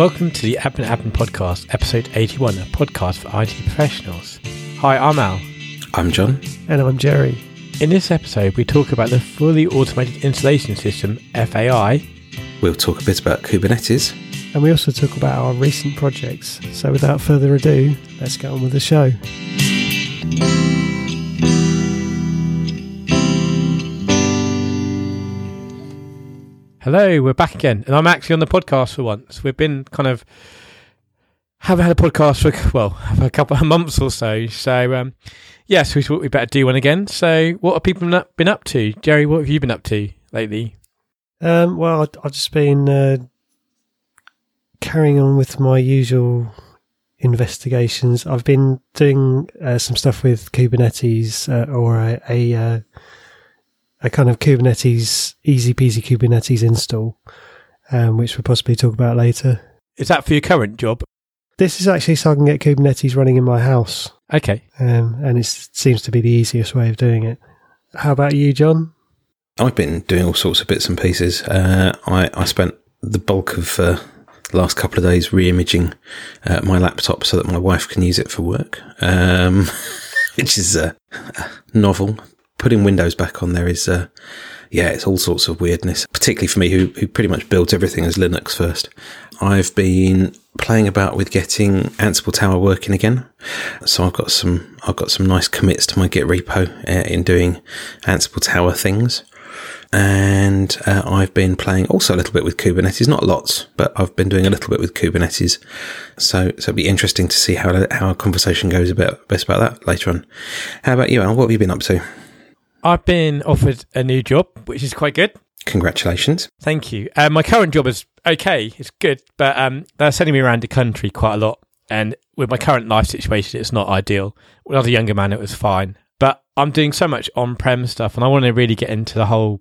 Welcome to the Admin Admin Podcast, episode 81, a podcast for IT professionals. Hi, I'm Al. I'm John. And I'm Jerry. In this episode, we talk about the fully automated installation system, FAI. We'll talk a bit about Kubernetes. And we also talk about our recent projects. So without further ado, let's get on with the show. Hello, we're back again, and I'm actually on the podcast for once. We've been kind of haven't had a podcast for well for a couple of months or so. So um, yes, we thought we better do one again. So what have people been up to, Jerry? What have you been up to lately? Um, well, I've just been uh, carrying on with my usual investigations. I've been doing uh, some stuff with Kubernetes uh, or a, a uh, a kind of Kubernetes, easy peasy Kubernetes install, um, which we'll possibly talk about later. Is that for your current job? This is actually so I can get Kubernetes running in my house. Okay. Um, and it seems to be the easiest way of doing it. How about you, John? I've been doing all sorts of bits and pieces. Uh, I, I spent the bulk of uh, the last couple of days re-imaging uh, my laptop so that my wife can use it for work, um, which is uh, novel putting Windows back on there is, uh, yeah, it's all sorts of weirdness, particularly for me who, who pretty much builds everything as Linux first. I've been playing about with getting Ansible Tower working again. So I've got some, I've got some nice commits to my Git repo uh, in doing Ansible Tower things. And uh, I've been playing also a little bit with Kubernetes, not lots, but I've been doing a little bit with Kubernetes. So, so it'll be interesting to see how how our conversation goes about best about that later on. How about you, Al? What have you been up to? I've been offered a new job, which is quite good. Congratulations. Thank you. Uh, my current job is okay, it's good, but um, they're sending me around the country quite a lot. And with my current life situation, it's not ideal. When I was a younger man, it was fine. But I'm doing so much on prem stuff, and I want to really get into the whole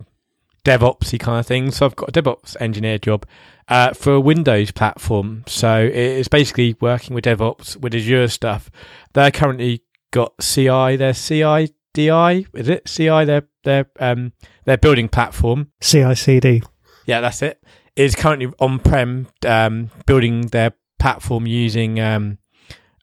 DevOpsy kind of thing. So I've got a DevOps engineer job uh, for a Windows platform. So it's basically working with DevOps with Azure stuff. They're currently got CI, their CI DI, is it? CI, their their um their building platform. CI/CD. Yeah, that's it. Is currently on prem, um, building their platform using um,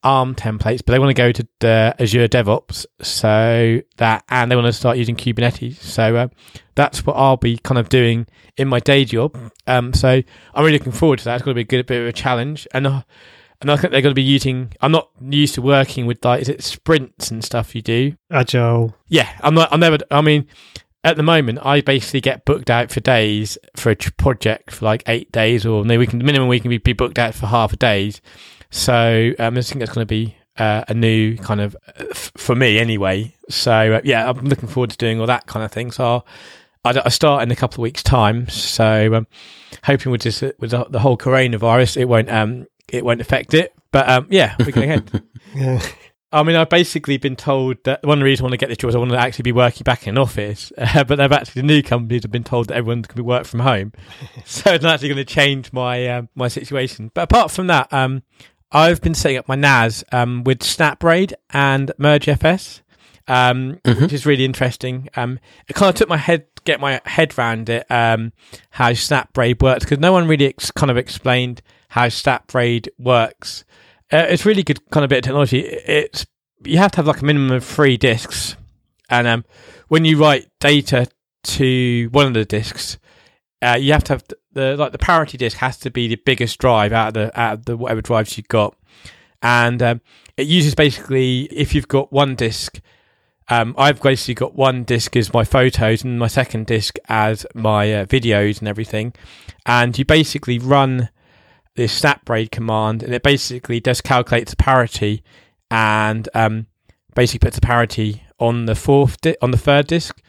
ARM templates, but they want to go to the Azure DevOps, so that and they want to start using Kubernetes. So uh, that's what I'll be kind of doing in my day job. Um, so I'm really looking forward to that. It's going to be a good bit of a challenge, and. Uh, and I think they're going to be using. I'm not used to working with like is it sprints and stuff you do agile. Yeah, I'm not. I'm never. I mean, at the moment, I basically get booked out for days for a project for like eight days, or no, we can minimum we can be, be booked out for half a days. So um, I think that's going to be uh, a new kind of uh, f- for me anyway. So uh, yeah, I'm looking forward to doing all that kind of thing. So I'll, I start in a couple of weeks' time. So um, hoping with this with the, the, whole coronavirus, it won't um, it won't affect it. But um, yeah, we're going ahead. yeah. I mean, I've basically been told that one reasons I want to get this job is I want to actually be working back in an office. Uh, but they've actually, the new companies have been told that everyone can be work from home. so it's not actually going to change my um, my situation. But apart from that, um, I've been setting up my NAS um, with SnapRaid and MergeFS, um, mm-hmm. which is really interesting. Um, it kind of took my head get my head around it um, how SnapRaid works because no one really ex- kind of explained how SnapRaid works. Uh, it's really good kind of bit of technology. It's you have to have like a minimum of three disks, and um, when you write data to one of the disks, uh, you have to have the, the, like the parity disk has to be the biggest drive out of the out of the whatever drives you've got, and um, it uses basically if you've got one disk. Um, I've basically got one disc as my photos and my second disc as my uh, videos and everything, and you basically run this SnapRaid command, and it basically does calculate the parity and um, basically puts the parity on the fourth di- on the third disk.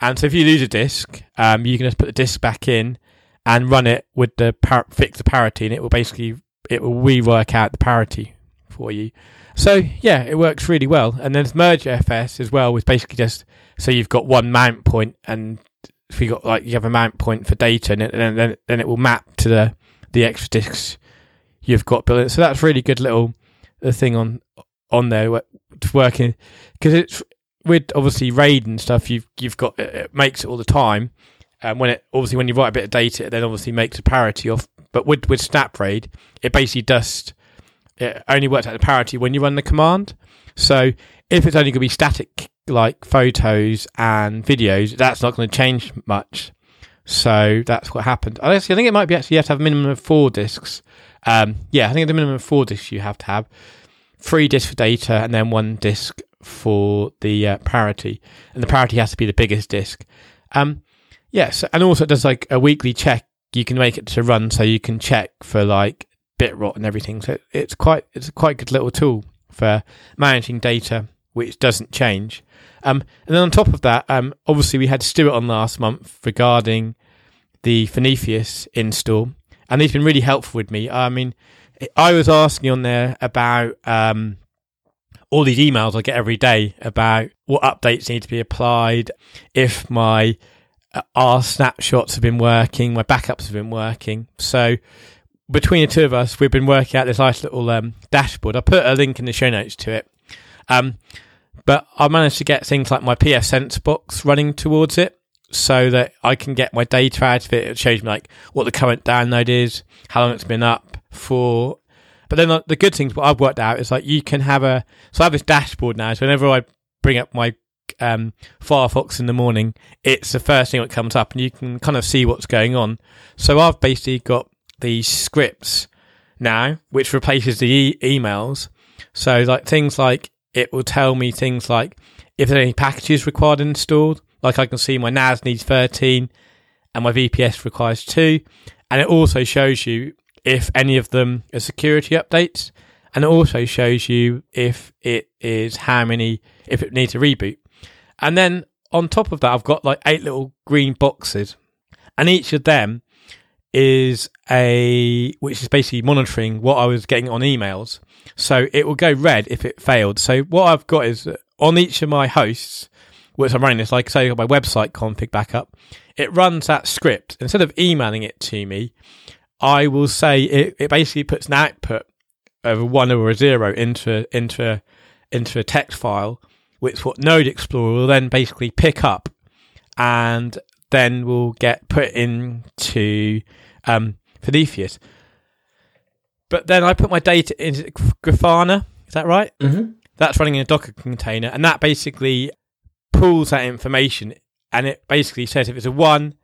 And so if you lose a disk, um, you can just put the disk back in and run it with the par- fix the parity, and it will basically it will rework out the parity for you. So yeah, it works really well. And then MergeFS as well, which basically just so you've got one mount point, and if you got like you have a mount point for data, and, and then then it will map to the the extra discs you've got built. In. So that's really good little uh, thing on on there working because it's with obviously raid and stuff. You've you've got it makes it all the time. And when it obviously when you write a bit of data, it then obviously makes a parity off But with with SnapRAID, it basically just it only works at the parity when you run the command. So if it's only going to be static like photos and videos, that's not going to change much. So that's what happened. I think it might be actually you have to have a minimum of four disks. Um, yeah, I think the minimum of four disks you have to have. Three disks for data and then one disk for the uh, parity. And the parity has to be the biggest disk. Um, yes, and also it does like a weekly check. You can make it to run so you can check for like bit rot and everything. So it's quite it's a quite good little tool for managing data which doesn't change. Um, and then on top of that, um, obviously we had Stuart on last month regarding the Prometheus install, and he's been really helpful with me. I mean, I was asking on there about um, all these emails I get every day about what updates need to be applied, if my uh, rsnapshots have been working, my backups have been working. So between the two of us, we've been working out this nice little um, dashboard. I put a link in the show notes to it. Um, but I managed to get things like my pfSense box running towards it so that I can get my data out of it. It shows me like what the current download is, how long it's been up for. But then the good things what I've worked out is like you can have a so I have this dashboard now. So whenever I bring up my um, Firefox in the morning, it's the first thing that comes up, and you can kind of see what's going on. So I've basically got these scripts now, which replaces the e- emails. So like things like it will tell me things like if there are any packages required installed. Like I can see my NAS needs 13 and my VPS requires two. And it also shows you if any of them are security updates. And it also shows you if it is how many, if it needs a reboot. And then on top of that, I've got like eight little green boxes. And each of them is a, which is basically monitoring what I was getting on emails. So it will go red if it failed. So what I've got is on each of my hosts, which I'm running this, like say my website config backup, it runs that script. Instead of emailing it to me, I will say it, it basically puts an output of a one or a zero into into into a text file, which what Node Explorer will then basically pick up and then will get put into um, Prometheus. But then I put my data into Grafana. Is that right? Mm-hmm. That's running in a Docker container, and that basically pulls that information, and it basically says if it's a one,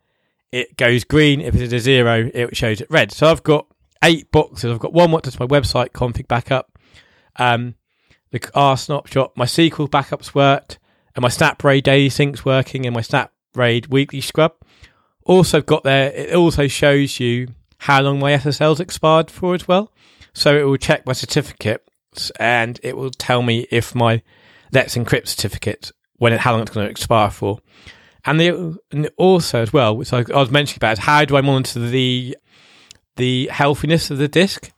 it goes green. If it's a zero, it shows it red. So I've got eight boxes. I've got one what does my website config backup, um, the rsnapshot, my SQL backups worked, and my SnapRaid daily syncs working, and my SnapRaid weekly scrub. Also got there. It also shows you how long my SSL's expired for as well. So it will check my certificate and it will tell me if my Let's Encrypt certificate when it, how long it's going to expire for. And, the, and also as well, which I, I was mentioning about, is how do I monitor the the healthiness of the disk?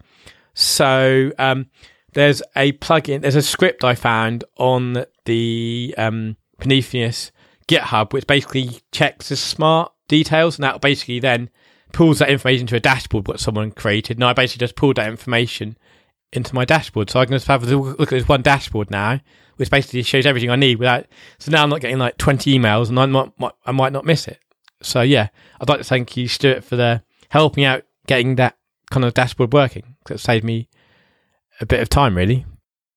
So um, there's a plugin, there's a script I found on the um, Prometheus GitHub, which basically checks the smart details, and that basically then pulls that information to a dashboard what someone created. And I basically just pulled that information into my dashboard. So I can just have a look at this one dashboard now, which basically shows everything I need without. So now I'm not getting like 20 emails and I might, I might not miss it. So yeah, I'd like to thank you, Stuart, for the helping out getting that kind of dashboard working. Because it saved me a bit of time, really.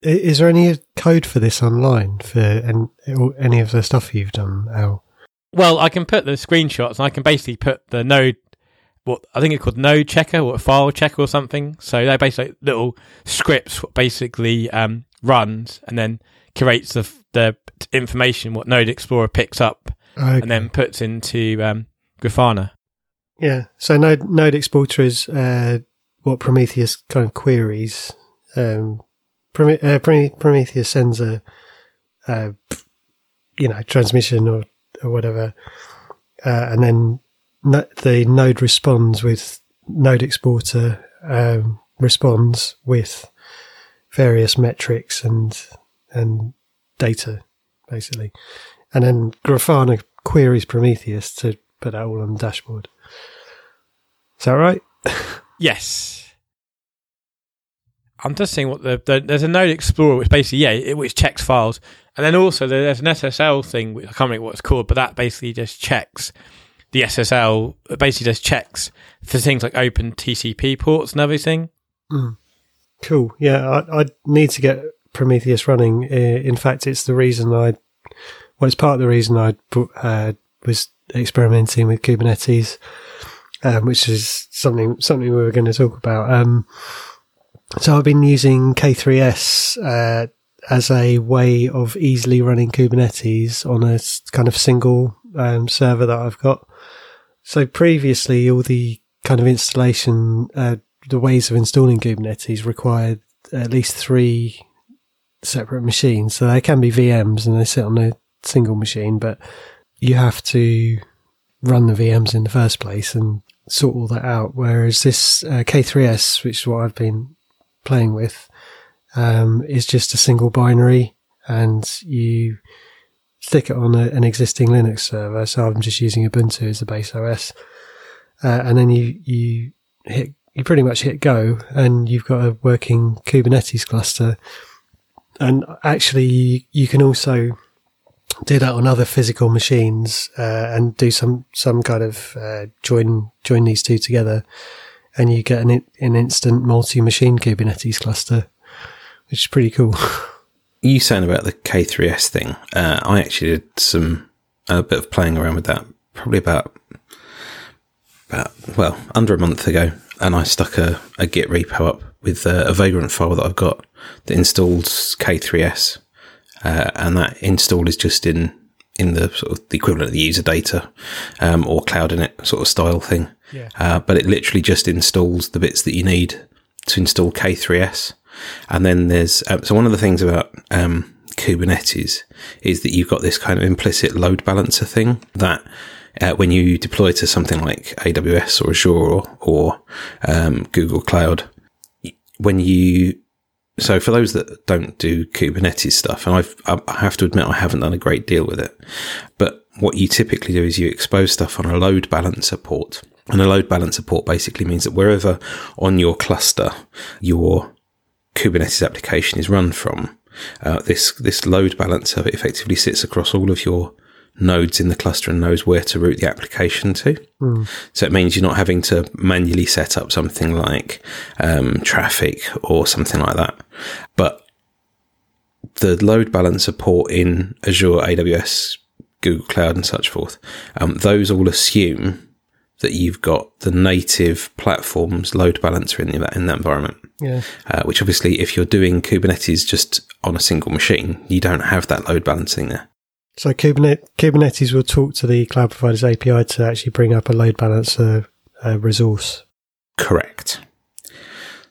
Is there any code for this online for any of the stuff you've done, Al? Well, I can put the screenshots and I can basically put the node what I think it's called node checker or file checker or something. So they're basically little scripts what basically um, runs and then curates the the information what Node Explorer picks up okay. and then puts into um, Grafana. Yeah. So Node Node Exporter is uh, what Prometheus kind of queries. Um, uh, Prometheus sends a, a, you know transmission or or whatever, uh, and then the node responds with node exporter um, responds with various metrics and and data basically, and then Grafana queries Prometheus to put that all on the dashboard. Is that right? yes. I'm just seeing what the, the, there's a Node Explorer which basically yeah it, which checks files, and then also there's an SSL thing which I can't remember what it's called, but that basically just checks the SSL basically does checks for things like open TCP ports and everything. Cool. Yeah, I, I need to get Prometheus running. In fact, it's the reason I, well, it's part of the reason I uh, was experimenting with Kubernetes, um, which is something something we were going to talk about. Um, so I've been using K3S uh, as a way of easily running Kubernetes on a kind of single um, server that I've got. So previously, all the kind of installation, uh, the ways of installing Kubernetes required at least three separate machines. So they can be VMs and they sit on a single machine, but you have to run the VMs in the first place and sort all that out. Whereas this uh, K3S, which is what I've been playing with, um, is just a single binary and you stick it on a, an existing Linux server. So I'm just using Ubuntu as the base OS. Uh, and then you, you hit, you pretty much hit go and you've got a working Kubernetes cluster. And actually you, can also do that on other physical machines, uh, and do some, some kind of, uh, join, join these two together and you get an, an instant multi-machine Kubernetes cluster, which is pretty cool. You saying about the K3S thing? Uh, I actually did some a bit of playing around with that probably about about well under a month ago, and I stuck a, a Git repo up with a, a Vagrant file that I've got that installs K3S, uh, and that install is just in in the sort of the equivalent of the user data um, or cloud-init sort of style thing. Yeah. Uh, but it literally just installs the bits that you need to install K3S. And then there's, um, so one of the things about, um, Kubernetes is that you've got this kind of implicit load balancer thing that, uh, when you deploy to something like AWS or Azure or, or um, Google Cloud, when you so for those that don't do Kubernetes stuff, and I've, I have to admit I haven't done a great deal with it, but what you typically do is you expose stuff on a load balancer port. And a load balancer port basically means that wherever on your cluster your Kubernetes application is run from, uh, this this load balancer effectively sits across all of your nodes in the cluster and knows where to route the application to. So it means you're not having to manually set up something like um, Traefik or something like that. But the load balancer port in Azure, AWS, Google Cloud, and such forth, um, those all assume that you've got the native platform's load balancer in that in that environment. yeah. Uh, which obviously, if you're doing Kubernetes just on a single machine, you don't have that load balancing there. So Kubernetes, Kubernetes will talk to the cloud provider's API to actually bring up a load balancer uh, resource. Correct.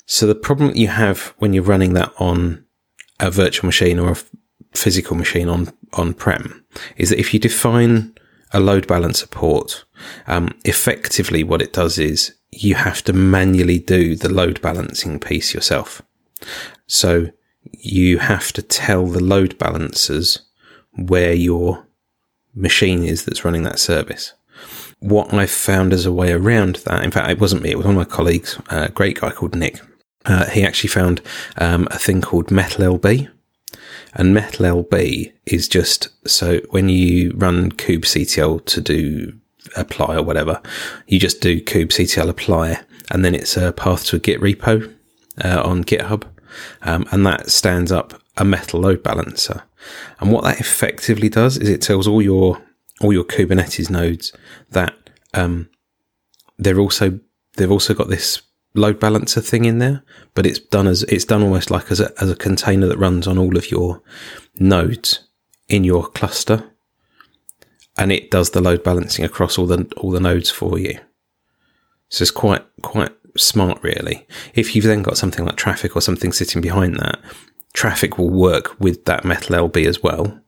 So the problem that you have when you're running that on a virtual machine or a physical machine on on prem is that if you define a load balancer port, um, effectively what it does is you have to manually do the load balancing piece yourself. So you have to tell the load balancers where your machine is that's running that service what I found as a way around that, in fact, it wasn't me, it was one of my colleagues, a great guy called Nick. Uh, he actually found um, a thing called MetalLB. And MetalLB is just so when you run kubectl to do apply or whatever, you just do kubectl apply, and then it's a path to a Git repo uh, on GitHub, um, and that stands up a Metal load balancer. And what that effectively does is it tells all your all your Kubernetes nodes that um, they're also they've also got this load balancer thing in there, but it's done as it's done almost like as a as a container that runs on all of your nodes in your cluster, and it does the load balancing across all the all the nodes for you. So it's quite quite smart, really. If you've then got something like Traefik or something sitting behind that, Traefik will work with that MetalLB as well.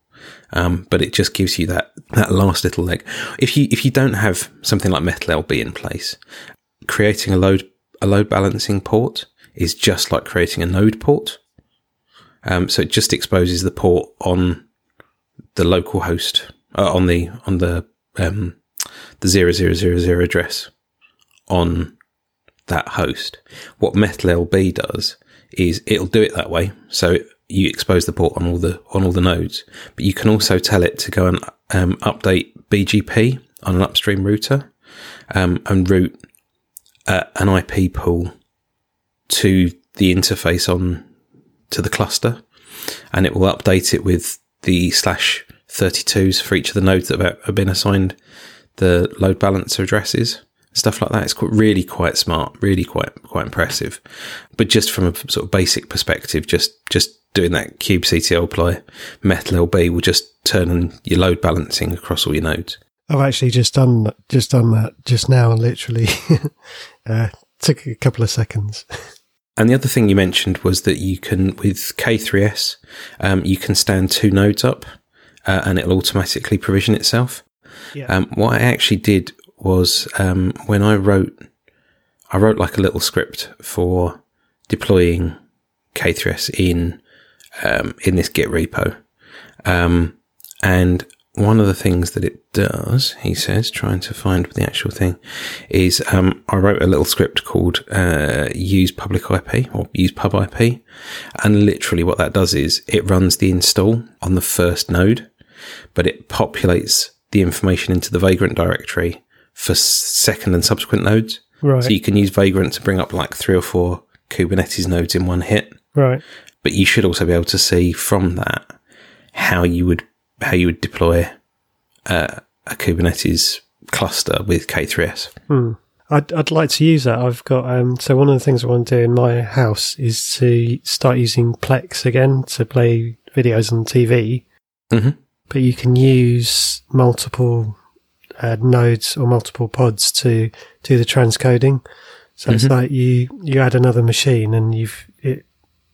Um, but it just gives you that, that last little leg. If you, if you don't have something like MetalLB in place, creating a load, a load balancing port is just like creating a node port. Um, so it just exposes the port on the local host, uh, on the, on the, um, the zero zero zero zero address on that host. What MetalLB does is it'll do it that way. So you expose the port on all the on all the nodes, but you can also tell it to go and um, update BGP on an upstream router um, and route uh, an IP pool to the interface on to the cluster, and it will update it with the slash 32s for each of the nodes that have been assigned the load balancer addresses stuff like that. It's really quite smart, really quite quite impressive. But just from a sort of basic perspective, just just doing that kubectl apply MetalLB will just turn on your load balancing across all your nodes. I've actually just done just done that just now, and literally. uh, took a couple of seconds. And the other thing you mentioned was that you can, with K3S, um, you can stand two nodes up, uh, and it'll automatically provision itself. Yeah. Um, what I actually did was um, when I wrote, I wrote like a little script for deploying K3S in um, in this Git repo, um, and one of the things that it does, he says, trying to find the actual thing, is um, I wrote a little script called uh, use public IP or use pub IP. And literally what that does is it runs the install on the first node, but it populates the information into the Vagrant directory for second and subsequent nodes. Right. So you can use Vagrant to bring up like three or four Kubernetes nodes in one hit. Right. But you should also be able to see from that how you would how you would deploy uh, a Kubernetes cluster with K3S. Hmm. I'd, I'd like to use that. I've got um, so one of the things I want to do in my house is to start using Plex again to play videos on TV. Mm-hmm. But you can use multiple uh, nodes or multiple pods to do the transcoding. So mm-hmm. it's like you you add another machine and you've it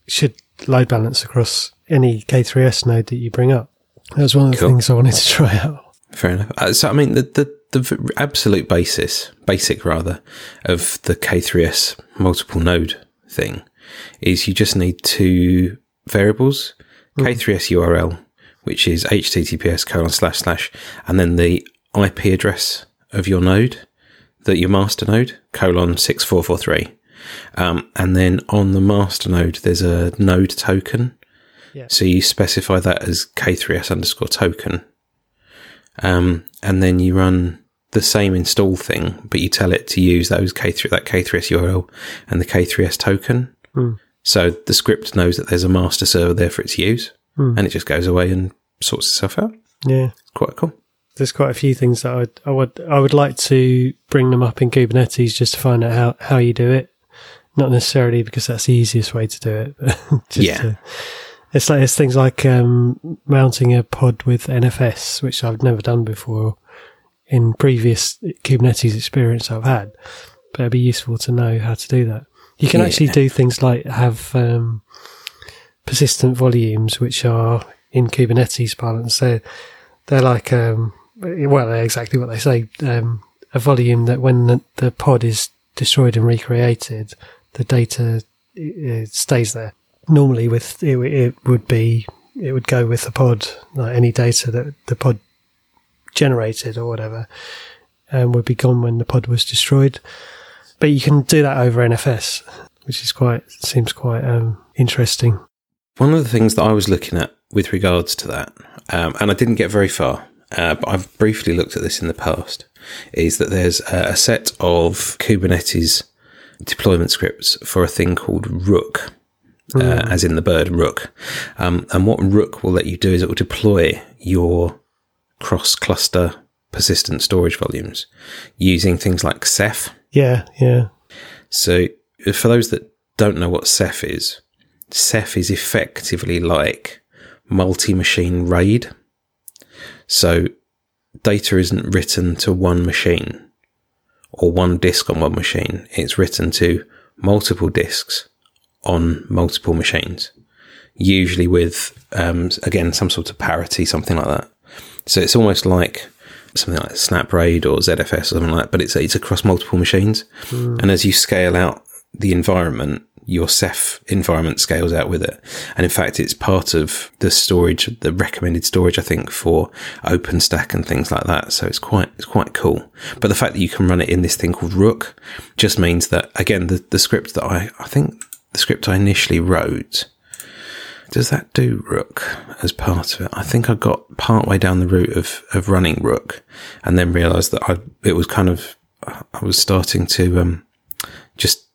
should load balance across any K3S node that you bring up. That was one of the cool. things I wanted to try out. Fair enough. Uh, so, I mean, the, the, the absolute basis, basic rather, of the K3S multiple node thing is you just need two variables, mm. K3S URL, which is HTTPS colon slash slash, and then the IP address of your node, that your master node, colon 6443. Um, and then on the master node, there's a node token. Yeah. So you specify that as K3S underscore token. Um, and then you run the same install thing, but you tell it to use those K3, that K3S URL and the K3S token. Mm. So the script knows that there's a master server there for it to use mm. and it just goes away and sorts itself out. Yeah. Quite cool. There's quite a few things that I would, I would, I would like to bring them up in Kubernetes just to find out how, how you do it. Not necessarily because that's the easiest way to do it, but just yeah. to, it's like it's things like um, mounting a pod with NFS, which I've never done before in previous Kubernetes experience I've had. But it'd be useful to know how to do that. You can yeah. actually do things like have um, persistent volumes, which are in Kubernetes parlance. They're they're like um, well, they're exactly what they say. Um, a volume that when the, the, pod is destroyed and recreated, the data stays there normally with it, it would be it would go with the pod like any data that the pod generated or whatever and would be gone when the pod was destroyed. But you can do that over nfs which is quite seems quite um, interesting. One of the things that i was looking at with regards to that um, and i didn't get very far uh, but i've briefly looked at this in the past is that there's a, a set of kubernetes deployment scripts for a thing called rook mm. as in the bird rook. Um, and what rook will let you do is it will deploy your cross cluster persistent storage volumes using things like Ceph. Yeah, yeah. So for those that don't know what Ceph is, Ceph is effectively like multi-machine RAID. So data isn't written to one machine or one disk on one machine. It's written to multiple disks on multiple machines, usually with, um, again, some sort of parity, something like that. So it's almost like something like SnapRAID or ZFS or something like that, but it's, it's across multiple machines. Mm. And as you scale out the environment, your Ceph environment scales out with it. And in fact, it's part of the storage, the recommended storage, I think, for OpenStack and things like that. So it's quite, it's quite cool. But the fact that you can run it in this thing called Rook just means that, again, the, the script that I, I think the script I initially wrote does that do Rook as part of it? I think I got part way down the route of, of running Rook and then realized that I, it was kind of, I was starting to, um, just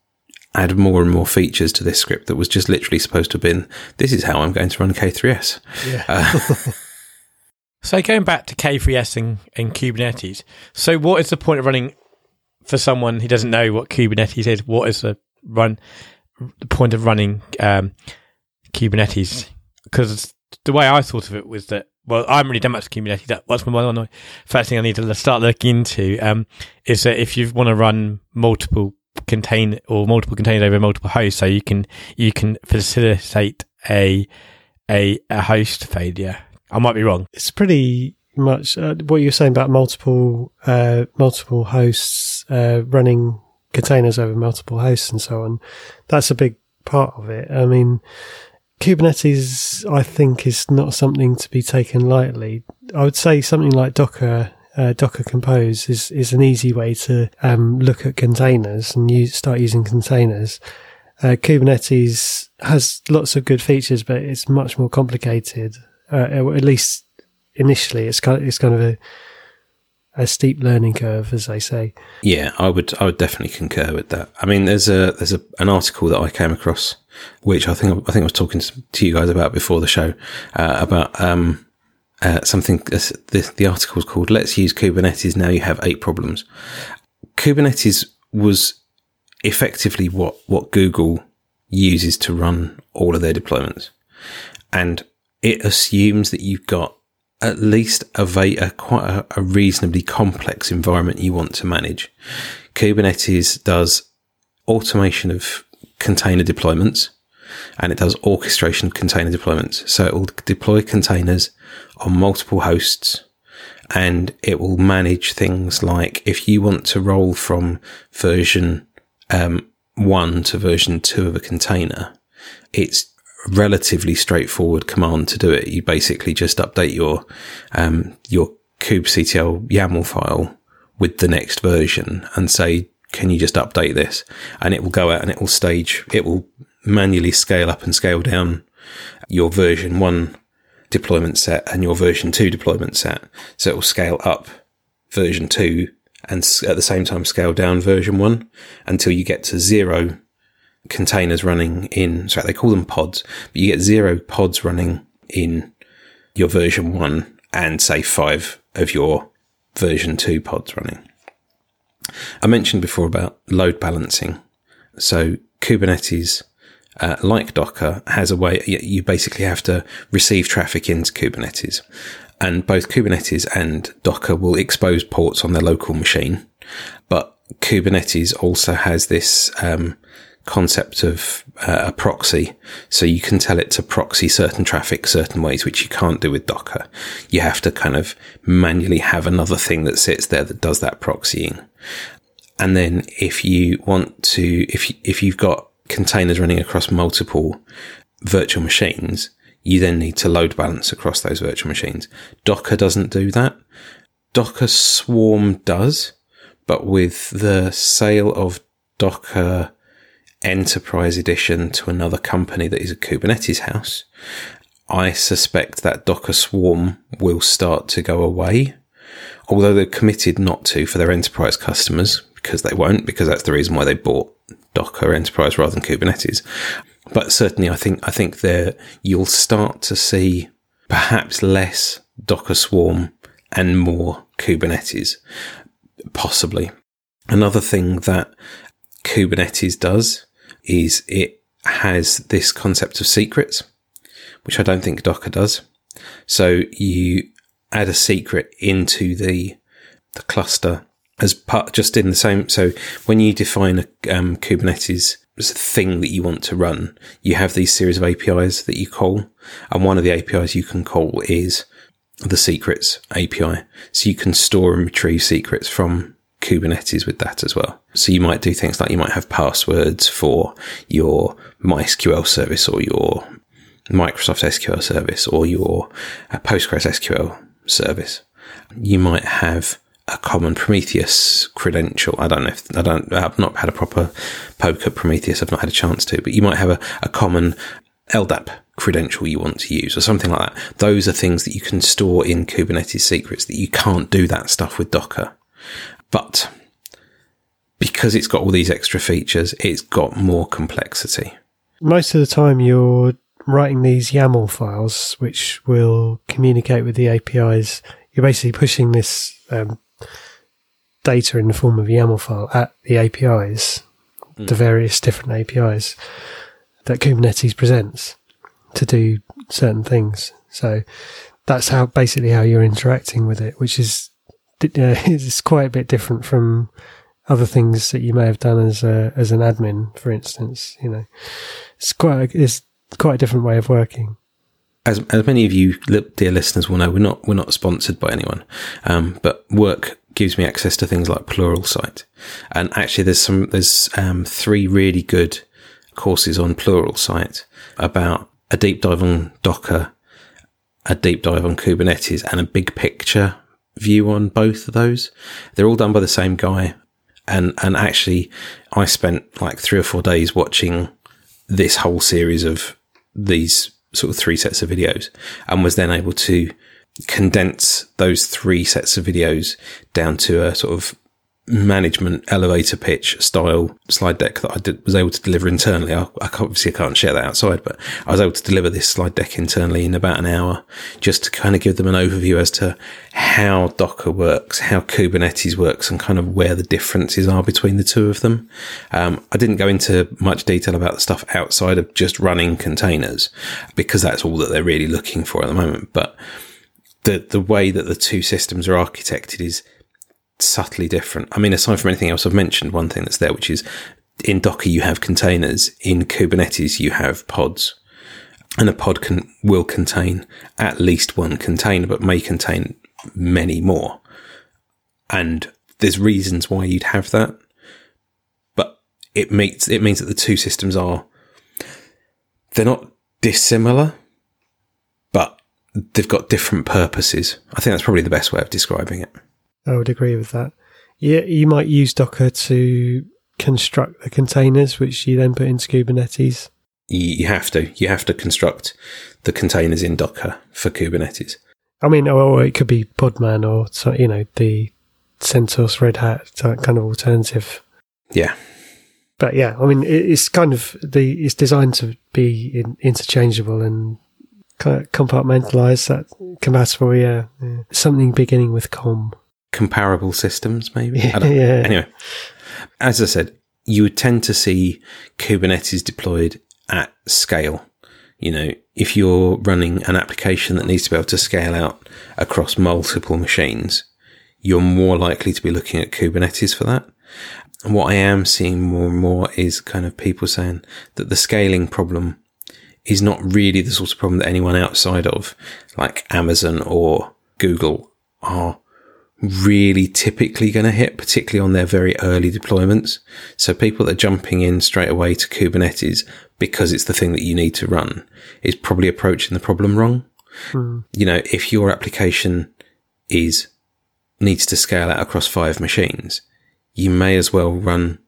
add more and more features to this script that was just literally supposed to have been, this is how I'm going to run K3S. Yeah. Uh, So going back to K3S and, and Kubernetes, so what is the point of running for someone who doesn't know what Kubernetes is? What is the run the point of running um, Kubernetes? Because the way I thought of it was that well, I haven't really done much Kubernetes. That what's my first thing I need to start looking into um, is that if you want to run multiple contain or multiple containers over multiple hosts, so you can you can facilitate a a, a host failure. I might be wrong. it's pretty much uh, what you're saying about multiple uh, multiple hosts uh, running containers over multiple hosts and so on. That's a big part of it. I mean, Kubernetes, I think, is not something to be taken lightly. I would say something like Docker. Uh, Docker Compose is, is an easy way to um, look at containers and use, start using containers. Uh, Kubernetes has lots of good features, but it's much more complicated. Uh, at least initially, it's kind of, it's kind of a a steep learning curve, as they say. Yeah, I would I would definitely concur with that. I mean, there's a there's a, an article that I came across, which I think I think I was talking to you guys about before the show uh, about um, uh, something. The, the article is called "Let's Use Kubernetes Now You Have Eight Problems." Kubernetes was effectively what what Google uses to run all of their deployments, and it assumes that you've got at least a, a quite a, a, reasonably complex environment you want to manage. Kubernetes does automation of container deployments and it does orchestration of container deployments. So it will deploy containers on multiple hosts and it will manage things like if you want to roll from version um, one to version two of a container, it's relatively straightforward command to do it. You basically just update your um, your kubectl YAML file with the next version and say, "Can you just update this?" And it will go out and it will stage. It will manually scale up and scale down your version one deployment set and your version two deployment set. So it will scale up version two and at the same time scale down version one until you get to zero containers running in, sorry, they call them pods, but you get zero pods running in your version one and say five of your version two pods running. I mentioned before about load balancing. So Kubernetes, uh, like Docker, has a way, you basically have to receive traffic into Kubernetes. And both Kubernetes and Docker will expose ports on their local machine. But Kubernetes also has this um, concept of uh, a proxy. So you can tell it to proxy certain traffic certain ways, which you can't do with Docker. You have to kind of manually have another thing that sits there that does that proxying. And then if you want to, if, if you've got containers running across multiple virtual machines, you then need to load balance across those virtual machines. Docker doesn't do that. Docker Swarm does, but with the sale of Docker enterprise edition to another company that is a Kubernetes house, I suspect that Docker Swarm will start to go away. Although they're committed not to for their enterprise customers, because they won't, because that's the reason why they bought Docker Enterprise rather than Kubernetes. But certainly, I think I think there you'll start to see perhaps less Docker Swarm and more Kubernetes, possibly. Another thing that Kubernetes does is it has this concept of secrets, which I don't think Docker does. So you add a secret into the the cluster as part just in the same. So when you define a um, Kubernetes thing that you want to run, you have these series of APIs that you call, and one of the APIs you can call is the secrets API. So you can store and retrieve secrets from Kubernetes with that as well. So you might do things like you might have passwords for your MySQL service or your Microsoft SQL service or your uh, Postgres SQL service. You might have a common Prometheus credential. I don't know if I don't, I've not had a proper poke at Prometheus. I've not had a chance to, but you might have a, a common LDAP credential you want to use or something like that. Those are things that you can store in Kubernetes secrets that you can't do that stuff with Docker. But because it's got all these extra features, it's got more complexity. Most of the time, you're writing these YAML files, which will communicate with the APIs. You're basically pushing this um, data in the form of a YAML file at the APIs, mm. the various different APIs that Kubernetes presents to do certain things. So that's how basically how you're interacting with it, which is uh, it's quite a bit different from other things that you may have done as a, as an admin, for instance. You know, it's quite a, it's quite a different way of working. As, as many of you dear listeners will know, we're not we're not sponsored by anyone, um, but work gives me access to things like Pluralsight, and actually there's some there's um, three really good courses on Pluralsight about a deep dive on Docker, a deep dive on Kubernetes, and a big picture view on both of those. They're all done by the same guy. And, and actually, I spent like three or four days watching this whole series of these sort of three sets of videos and was then able to condense those three sets of videos down to a sort of management elevator pitch style slide deck that I did, was able to deliver internally. I, I obviously can't share that outside, but I was able to deliver this slide deck internally in about an hour just to kind of give them an overview as to how Docker works, how Kubernetes works and kind of where the differences are between the two of them. Um, I didn't go into much detail about the stuff outside of just running containers because that's all that they're really looking for at the moment. But the, the way that the two systems are architected is subtly different. I mean, aside from anything else, I've mentioned one thing that's there, which is in Docker you have containers, in Kubernetes you have pods, and a pod can will contain at least one container, but may contain many more. And there's reasons why you'd have that, but it it means that the two systems are they're not dissimilar, but they've got different purposes. I think that's probably the best way of describing it. I would agree with that. Yeah, you might use Docker to construct the containers, which you then put into Kubernetes. You have to. You have to construct the containers in Docker for Kubernetes. I mean, or it could be Podman or you know the CentOS Red Hat kind of alternative. Yeah, but yeah, I mean, it's kind of the it's designed to be interchangeable and kind of compartmentalize that compatible. Yeah, yeah. something beginning with com comparable systems, maybe. yeah. Anyway, as I said, you would tend to see Kubernetes deployed at scale. You know, if you're running an application that needs to be able to scale out across multiple machines, you're more likely to be looking at Kubernetes for that. And what I am seeing more and more is kind of people saying that the scaling problem is not really the sort of problem that anyone outside of like Amazon or Google are really typically going to hit, particularly on their very early deployments. So people that are jumping in straight away to Kubernetes because it's the thing that you need to run is probably approaching the problem wrong. Mm. You know, if your application is needs to scale out across five machines, you may as well run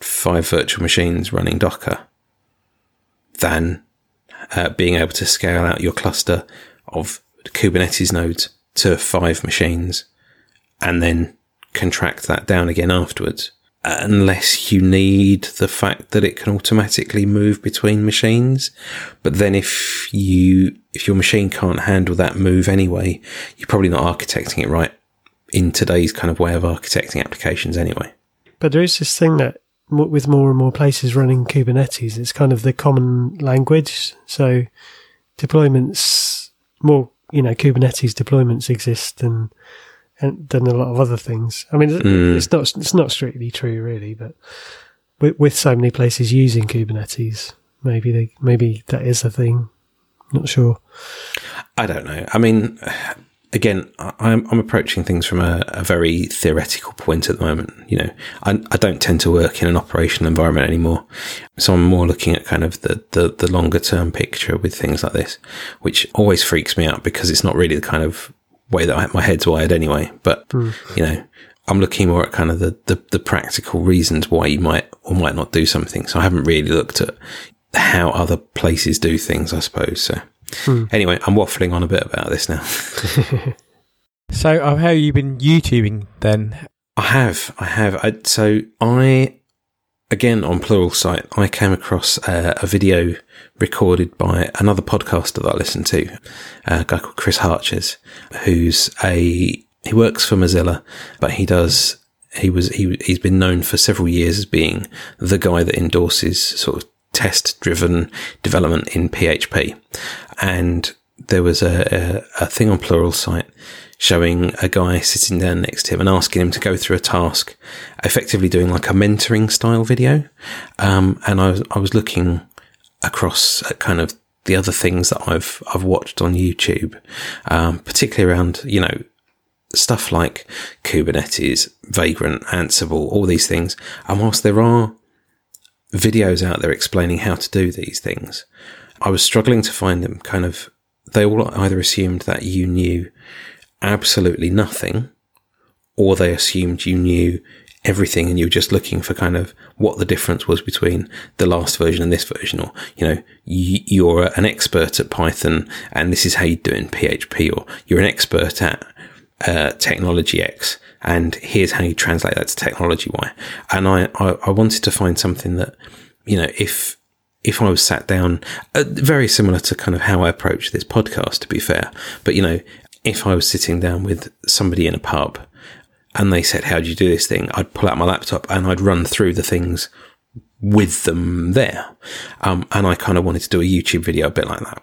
five virtual machines running Docker than uh, being able to scale out your cluster of Kubernetes nodes to five machines and then contract that down again afterwards. Unless you need the fact that it can automatically move between machines. But then if you, if your machine can't handle that move anyway, you're probably not architecting it right in today's kind of way of architecting applications anyway. But there is this thing that with more and more places running Kubernetes, it's kind of the common language. So deployments, more, you know, Kubernetes deployments exist and than a lot of other things. I mean, mm. it's not it's not strictly true, really, but with, with so many places using Kubernetes, maybe they, maybe that is a thing. Not sure. I don't know. I mean, again, I'm, I'm approaching things from a, a, very theoretical point at the moment. You know, I, I, don't tend to work in an operational environment anymore. So I'm more looking at kind of the, the, the longer term picture with things like this, which always freaks me out because it's not really the kind of way that I, my head's wired anyway. But mm. you know, I'm looking more at kind of the, the, the practical reasons why you might or might not do something. So I haven't really looked at how other places do things, I suppose. So, anyway, I'm waffling on a bit about this now. So, uh, how have you been YouTubing then? I have, I have. I, so I, again on Pluralsight, I came across uh, a video recorded by another podcaster that I listen to, a guy called Chris Hartjes, who's a he works for Mozilla, but he does he was he he's been known for several years as being the guy that endorses sort of test driven development in PHP, and there was a, a, a thing on Pluralsight showing a guy sitting down next to him and asking him to go through a task, effectively doing like a mentoring style video. Um, and I was, I was looking across at kind of the other things that I've, I've watched on YouTube, um, particularly around, you know, stuff like Kubernetes, Vagrant, Ansible, all these things. And whilst there are videos out there explaining how to do these things, I was struggling to find them kind of, they all either assumed that you knew absolutely nothing, or they assumed you knew everything and you were just looking for kind of what the difference was between the last version and this version, or, you know, you're an expert at Python and this is how you do it in PHP, or you're an expert at uh, technology X and here's how you translate that to technology Y. And I, I, I wanted to find something that, you know, if, if I was sat down, uh, very similar to kind of how I approach this podcast, to be fair, but you know, if I was sitting down with somebody in a pub and they said, How do you do this thing? I'd pull out my laptop and I'd run through the things with them there. Um, and I kind of wanted to do a YouTube video a bit like that.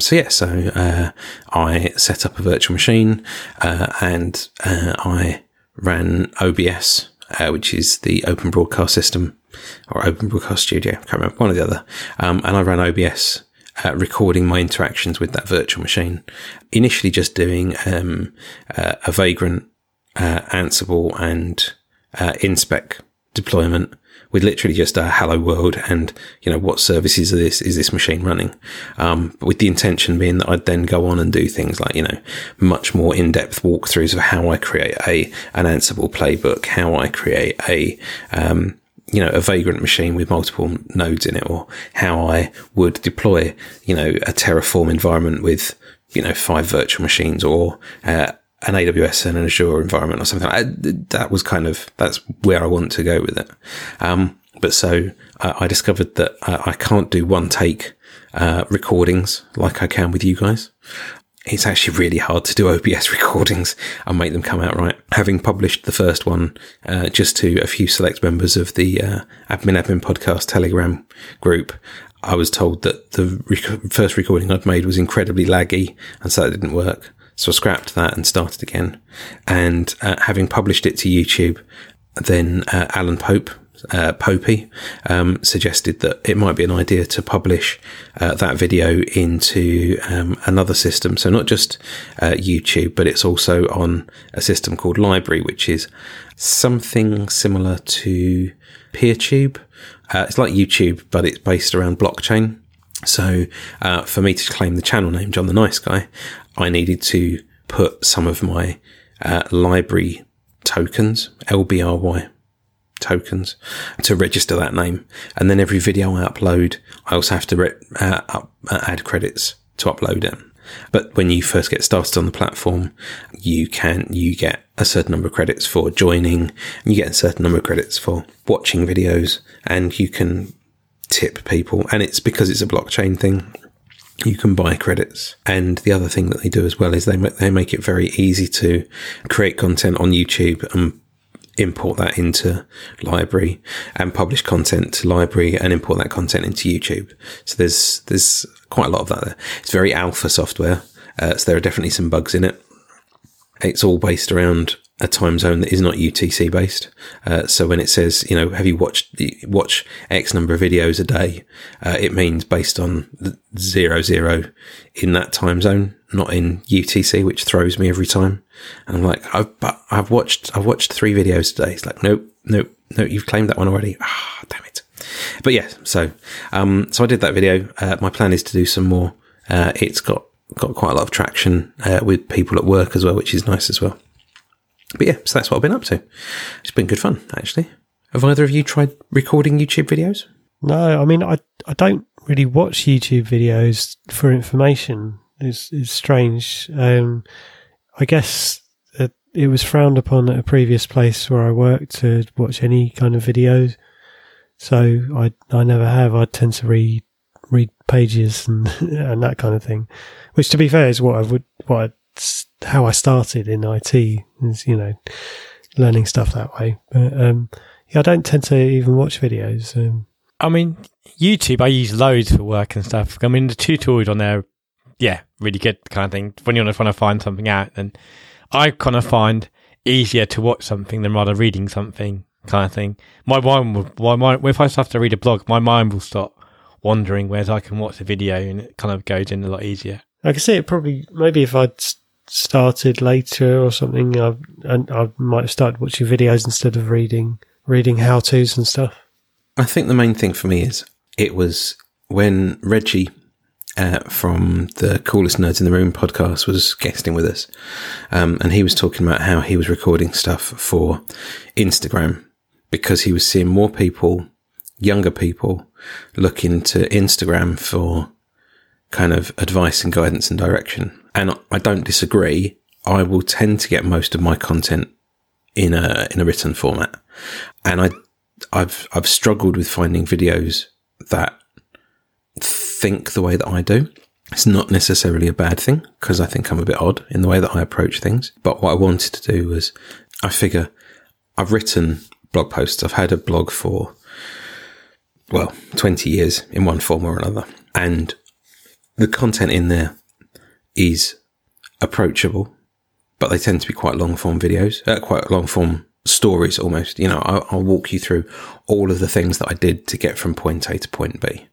So yeah, so uh, I set up a virtual machine uh, and uh, I ran OBS, uh, which is the Open Broadcast System or Open Broadcast Studio. I can't remember one or the other. Um, and I ran OBS uh, recording my interactions with that virtual machine. Initially, just doing um, uh, a Vagrant, uh, Ansible, and uh, InSpec deployment with literally just a hello world and you know what services are this is this machine running? Um, with the intention being that I'd then go on and do things like you know much more in-depth walkthroughs of how I create a an Ansible playbook how I create a um, you know, a vagrant machine with multiple nodes in it or how I would deploy, you know, a Terraform environment with, you know, five virtual machines or, uh, an AWS and an Azure environment or something. I, that was kind of, that's where I want to go with it. Um, but so uh, I discovered that uh, I can't do one take, uh, recordings like I can with you guys it's actually really hard to do OBS recordings and make them come out right. Having published the first one uh, just to a few select members of the uh, Admin Admin Podcast Telegram group, I was told that the rec- first recording I'd made was incredibly laggy, and so that didn't work. So I scrapped that and started again. And uh, having published it to YouTube, then uh, Alan Pope, uh, Popey um, suggested that it might be an idea to publish uh, that video into um, another system. So not just uh, YouTube, but it's also on a system called LBRY, which is something similar to PeerTube. Uh, it's like YouTube, but it's based around blockchain. So uh, for me to claim the channel name John the Nice Guy, I needed to put some of my uh, LBRY tokens, LBRY tokens to register that name. And then every video I upload, I also have to re- uh, up, uh, add credits to upload it. But when you first get started on the platform, you can, you get a certain number of credits for joining and you get a certain number of credits for watching videos and you can tip people. And it's because it's a blockchain thing. You can buy credits. And the other thing that they do as well is they, they make it very easy to create content on YouTube and import that into LBRY and publish content to LBRY and import that content into YouTube. So there's there's quite a lot of that there. It's very alpha software, uh, so there are definitely some bugs in it. It's all based around a time zone that is not UTC based. Uh, so when it says, you know, have you watched the, watch X number of videos a day? Uh, it means based on zero zero in that time zone, not in UTC, which throws me every time. And I'm like, I've, but I've watched, I've watched three videos today. It's like, nope, nope, no, you've claimed that one already. Ah, damn it. But yeah, so, um, so I did that video. Uh, my plan is to do some more. Uh, it's got, got quite a lot of traction, uh, with people at work as well, which is nice as well. But yeah, so that's what I've been up to. It's been good fun, actually. Have either of you tried recording YouTube videos? No, I mean, I, I don't really watch YouTube videos for information. It's, it's strange. Um, I guess it, it was frowned upon at a previous place where I worked to watch any kind of videos. So I I never have. I tend to read read pages and and that kind of thing, which to be fair is what I would what I, how I started in IT is you know learning stuff that way. But um, yeah, I don't tend to even watch videos. Um, I mean, YouTube, I use loads for work and stuff. I mean, the tutorials on there, yeah, really good kind of thing. When you're trying to find something out, then I kind of find easier to watch something than rather reading something kind of thing. My mind my mind, if I have to read a blog, my mind will start wandering, whereas I can watch the video and it kind of goes in a lot easier. I can see it probably, maybe if I'd started later or something, I, I might have started watching videos instead of reading, reading how to's and stuff. I think the main thing for me is it was when Reggie uh, from the Coolest Nerds in the Room podcast was guesting with us. Um, and he was talking about how he was recording stuff for Instagram because he was seeing more people, younger people, looking into Instagram for kind of advice and guidance and direction. And I don't disagree. I will tend to get most of my content in a in a written format, and I I've I've struggled with finding videos that think the way that I do. It's not necessarily a bad thing because I think I'm a bit odd in the way that I approach things. But what I wanted to do was I figure I've written blog posts. I've had a blog for, well, 20 years in one form or another. And the content in there is approachable, but they tend to be quite long form videos, uh, quite long form stories almost. You know, I'll, I'll walk you through all of the things that I did to get from point A to point B.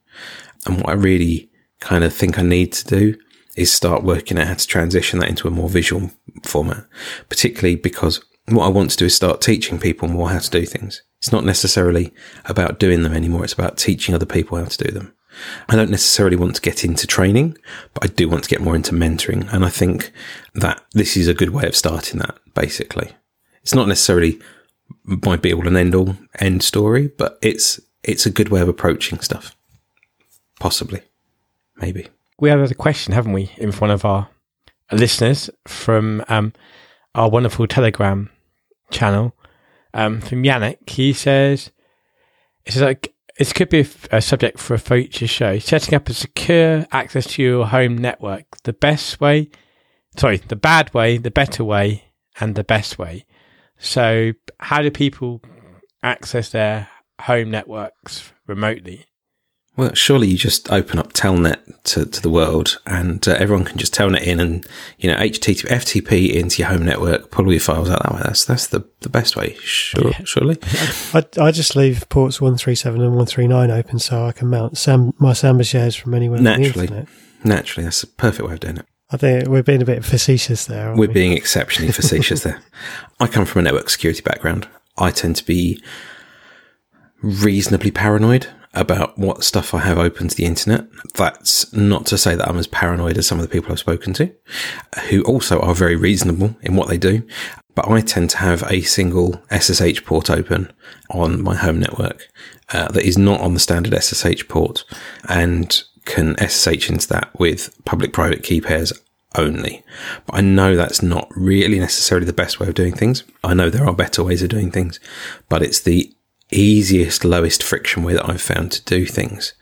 And what I really kind of think I need to do is start working out how to transition that into a more visual format, particularly because what I want to do is start teaching people more how to do things. It's not necessarily about doing them anymore. It's about teaching other people how to do them. I don't necessarily want to get into training, but I do want to get more into mentoring. And I think that this is a good way of starting that, basically. It's not necessarily my be all and end all end story, but it's, it's a good way of approaching stuff. Possibly. Maybe. We have a question, haven't we, in front of our listeners from um, our wonderful Telegram channel um, from Yannick. He says, "It says like this could be a, subject for a future show. Setting up a secure access to your home network. The best way, sorry, the bad way, the better way, and the best way. So, how do people access their home networks remotely? Well, surely you just open up Telnet to, to the world and uh, everyone can just Telnet in and, you know, HTTP, FTP into your home network, pull all your files out that way. That's, that's the, the best way, sure, yeah. surely. I, I just leave ports 137 and 139 open so I can mount Sam, my Samba shares from anywhere Naturally. Naturally. That's a perfect way of doing it. I think we're being a bit facetious there. We're we? being exceptionally facetious there. I come from a network security background. I tend to be reasonably paranoid about what stuff I have open to the internet. That's not to say that I'm as paranoid as some of the people I've spoken to, who also are very reasonable in what they do. But I tend to have a single SSH port open on my home network uh, that is not on the standard SSH port and can SSH into that with public private key pairs only. But I know that's not really necessarily the best way of doing things. I know there are better ways of doing things, but it's the easiest, lowest friction way that I've found to do things.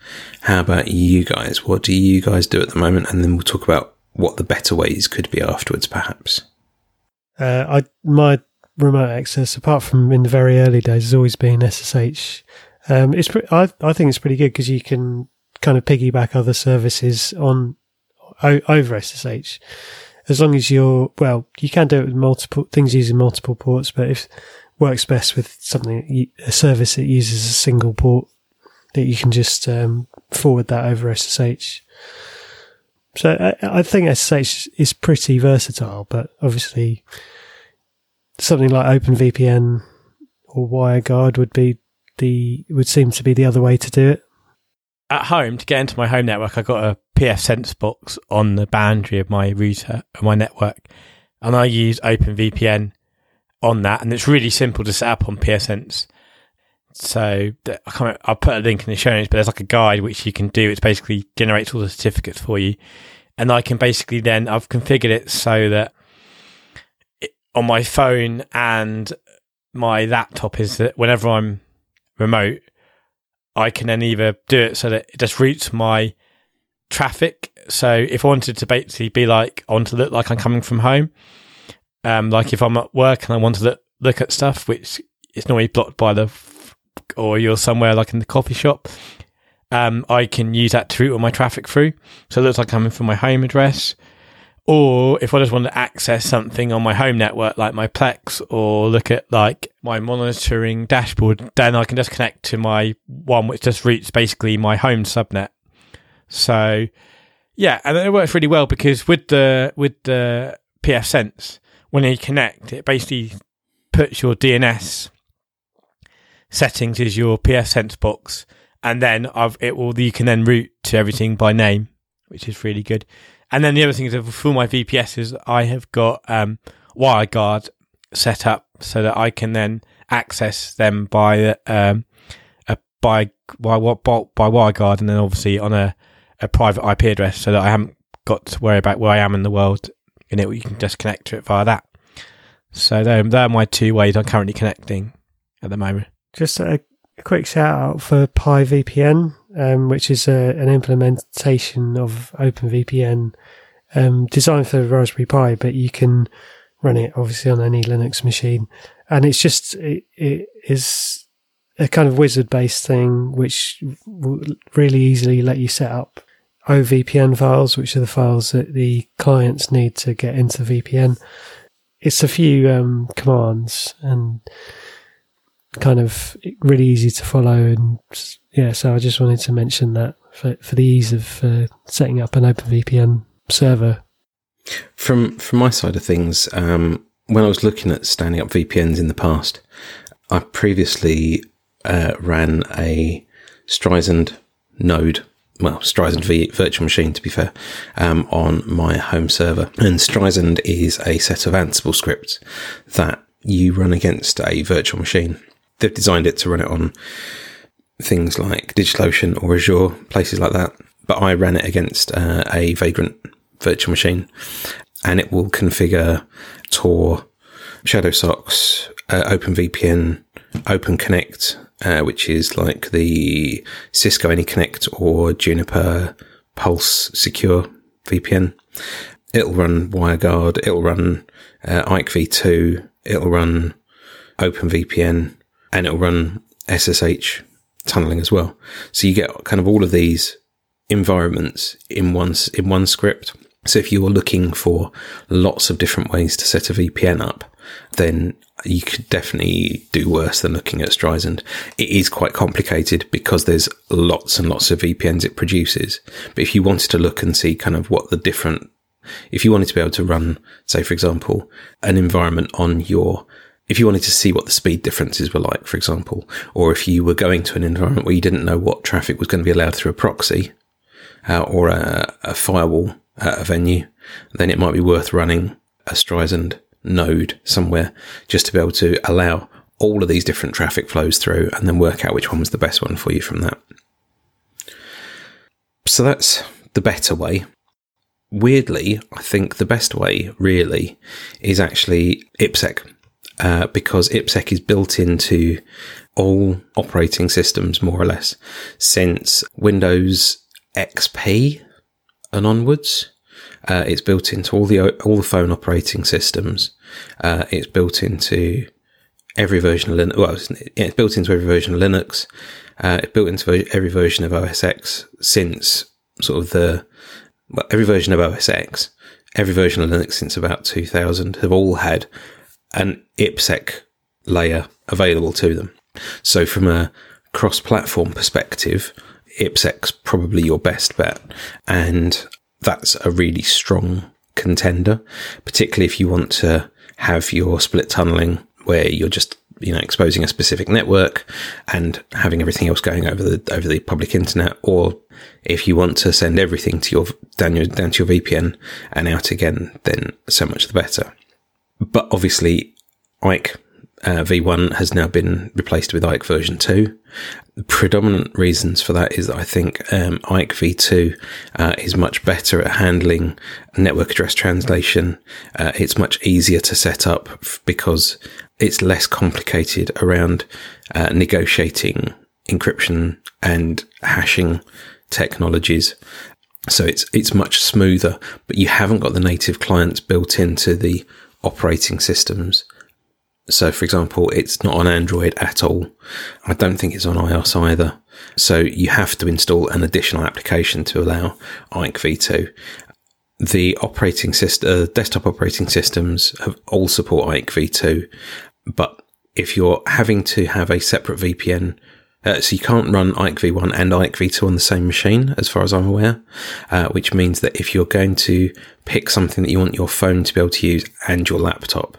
How about you guys? What do you guys do at the moment? And then we'll talk about what the better ways could be afterwards, perhaps. Uh, I my remote access, apart from in the very early days, has always been SSH. Um, it's pre- I I think it's pretty good because you can kind of piggyback other services on o- over SSH. As long as you're well, you can do it with multiple things using multiple ports, but if works best with something a service that uses a single port that you can just um, forward that over SSH. So I, I, think SSH is pretty versatile, but obviously something like OpenVPN or WireGuard would be the would seem to be the other way to do it. At home, to get into my home network, I got a pfSense box on the boundary of my router of my network, and I use OpenVPN on that, and it's really simple to set up on pfSense. So I can't, I'll put a link in the show notes, but there's like a guide which you can do. It basically generates all the certificates for you, and I can basically then I've configured it so that it, on my phone and my laptop is that whenever I'm remote, I can then either do it so that it just routes my traffic. So if I wanted to basically be like, I want to look like I'm coming from home, um, like if I'm at work and I want to look, look at stuff, which is normally blocked by the, or you're somewhere like in the coffee shop, um, I can use that to route all my traffic through. So it looks like I'm coming from my home address. Or if I just want to access something on my home network, like my Plex, or look at like my monitoring dashboard, then I can just connect to my one, which just routes basically my home subnet. So yeah, and it works really well because with the with the pfSense, when you connect, it basically puts your DNS settings as your pfSense box, and then I've, it will you can then route to everything by name, which is really good. And then the other thing is for my VPSs, I have got um, WireGuard set up so that I can then access them by um, a, by by what by, by WireGuard, and then obviously on a, a private IP address, so that I haven't got to worry about where I am in the world, and it you can just connect to it via that. So they're, they're my two ways I'm currently connecting at the moment. Just a, quick shout out for PiVPN, um, which is a, an implementation of OpenVPN um, designed for Raspberry Pi, but you can run it obviously on any Linux machine. And it's just, it, it is a kind of wizard based thing, which will really easily let you set up OVPN files, which are the files that the clients need to get into the VPN. It's a few um, commands and kind of really easy to follow. And yeah, so I just wanted to mention that for, for the ease of uh, setting up an OpenVPN server. From from my side of things, um, when I was looking at standing up VPNs in the past, I previously uh, ran a Streisand node, well, Streisand v virtual machine to be fair, um, on my home server. And Streisand is a set of Ansible scripts that you run against a virtual machine. They've designed it to run it on things like DigitalOcean or Azure, places like that. But I ran it against uh, a Vagrant virtual machine and it will configure Tor, Shadowsocks, uh, OpenVPN, OpenConnect, uh, which is like the Cisco AnyConnect or Juniper Pulse Secure VPN. It'll run WireGuard, it'll run uh, IKE v2, it'll run OpenVPN, and it'll run SSH tunneling as well. So you get kind of all of these environments in one in one script. So if you are looking for lots of different ways to set a VPN up, then you could definitely do worse than looking at Streisand. It is quite complicated because there's lots and lots of VPNs it produces. But if you wanted to look and see kind of what the different, if you wanted to be able to run, say, for example, an environment on your if you wanted to see what the speed differences were like, for example, or if you were going to an environment where you didn't know what traffic was going to be allowed through a proxy uh, or a, a firewall at a venue, then it might be worth running a Streisand node somewhere just to be able to allow all of these different traffic flows through and then work out which one was the best one for you from that. So that's the better way. Weirdly, I think the best way really is actually IPsec uh, because IPsec is built into all operating systems more or less since Windows XP and onwards. Uh, it's built into all the all the phone operating systems. Uh, it's built into every version of Linux. Well, it's, built into every version of Linux. Uh, it's built into every version of OS X since sort of the well, every version of OS X, every version of Linux since about 2000 have all had an IPsec layer available to them. So from a cross-platform perspective, IPsec's probably your best bet. And that's a really strong contender, particularly if you want to have your split tunneling where you're just you know exposing a specific network and having everything else going over the over the public internet or if you want to send everything to your down your down to your VPN and out again then so much the better. But obviously IKE uh, V1 has now been replaced with IKE version 2. The predominant reasons for that is that I think um, IKE V2 uh, is much better at handling network address translation. Uh, it's much easier to set up because it's less complicated around uh, negotiating encryption and hashing technologies. So it's it's much smoother, but you haven't got the native clients built into the operating systems. So, for example, it's not on Android at all. I don't think it's on iOS either. So you have to install an additional application to allow IKE V2. The operating system, uh, desktop operating systems have all support IKE V2, but if you're having to have a separate VPN uh, so you can't run IKE V1 and IKE V2 on the same machine, as far as I'm aware, uh, which means that if you're going to pick something that you want your phone to be able to use and your laptop,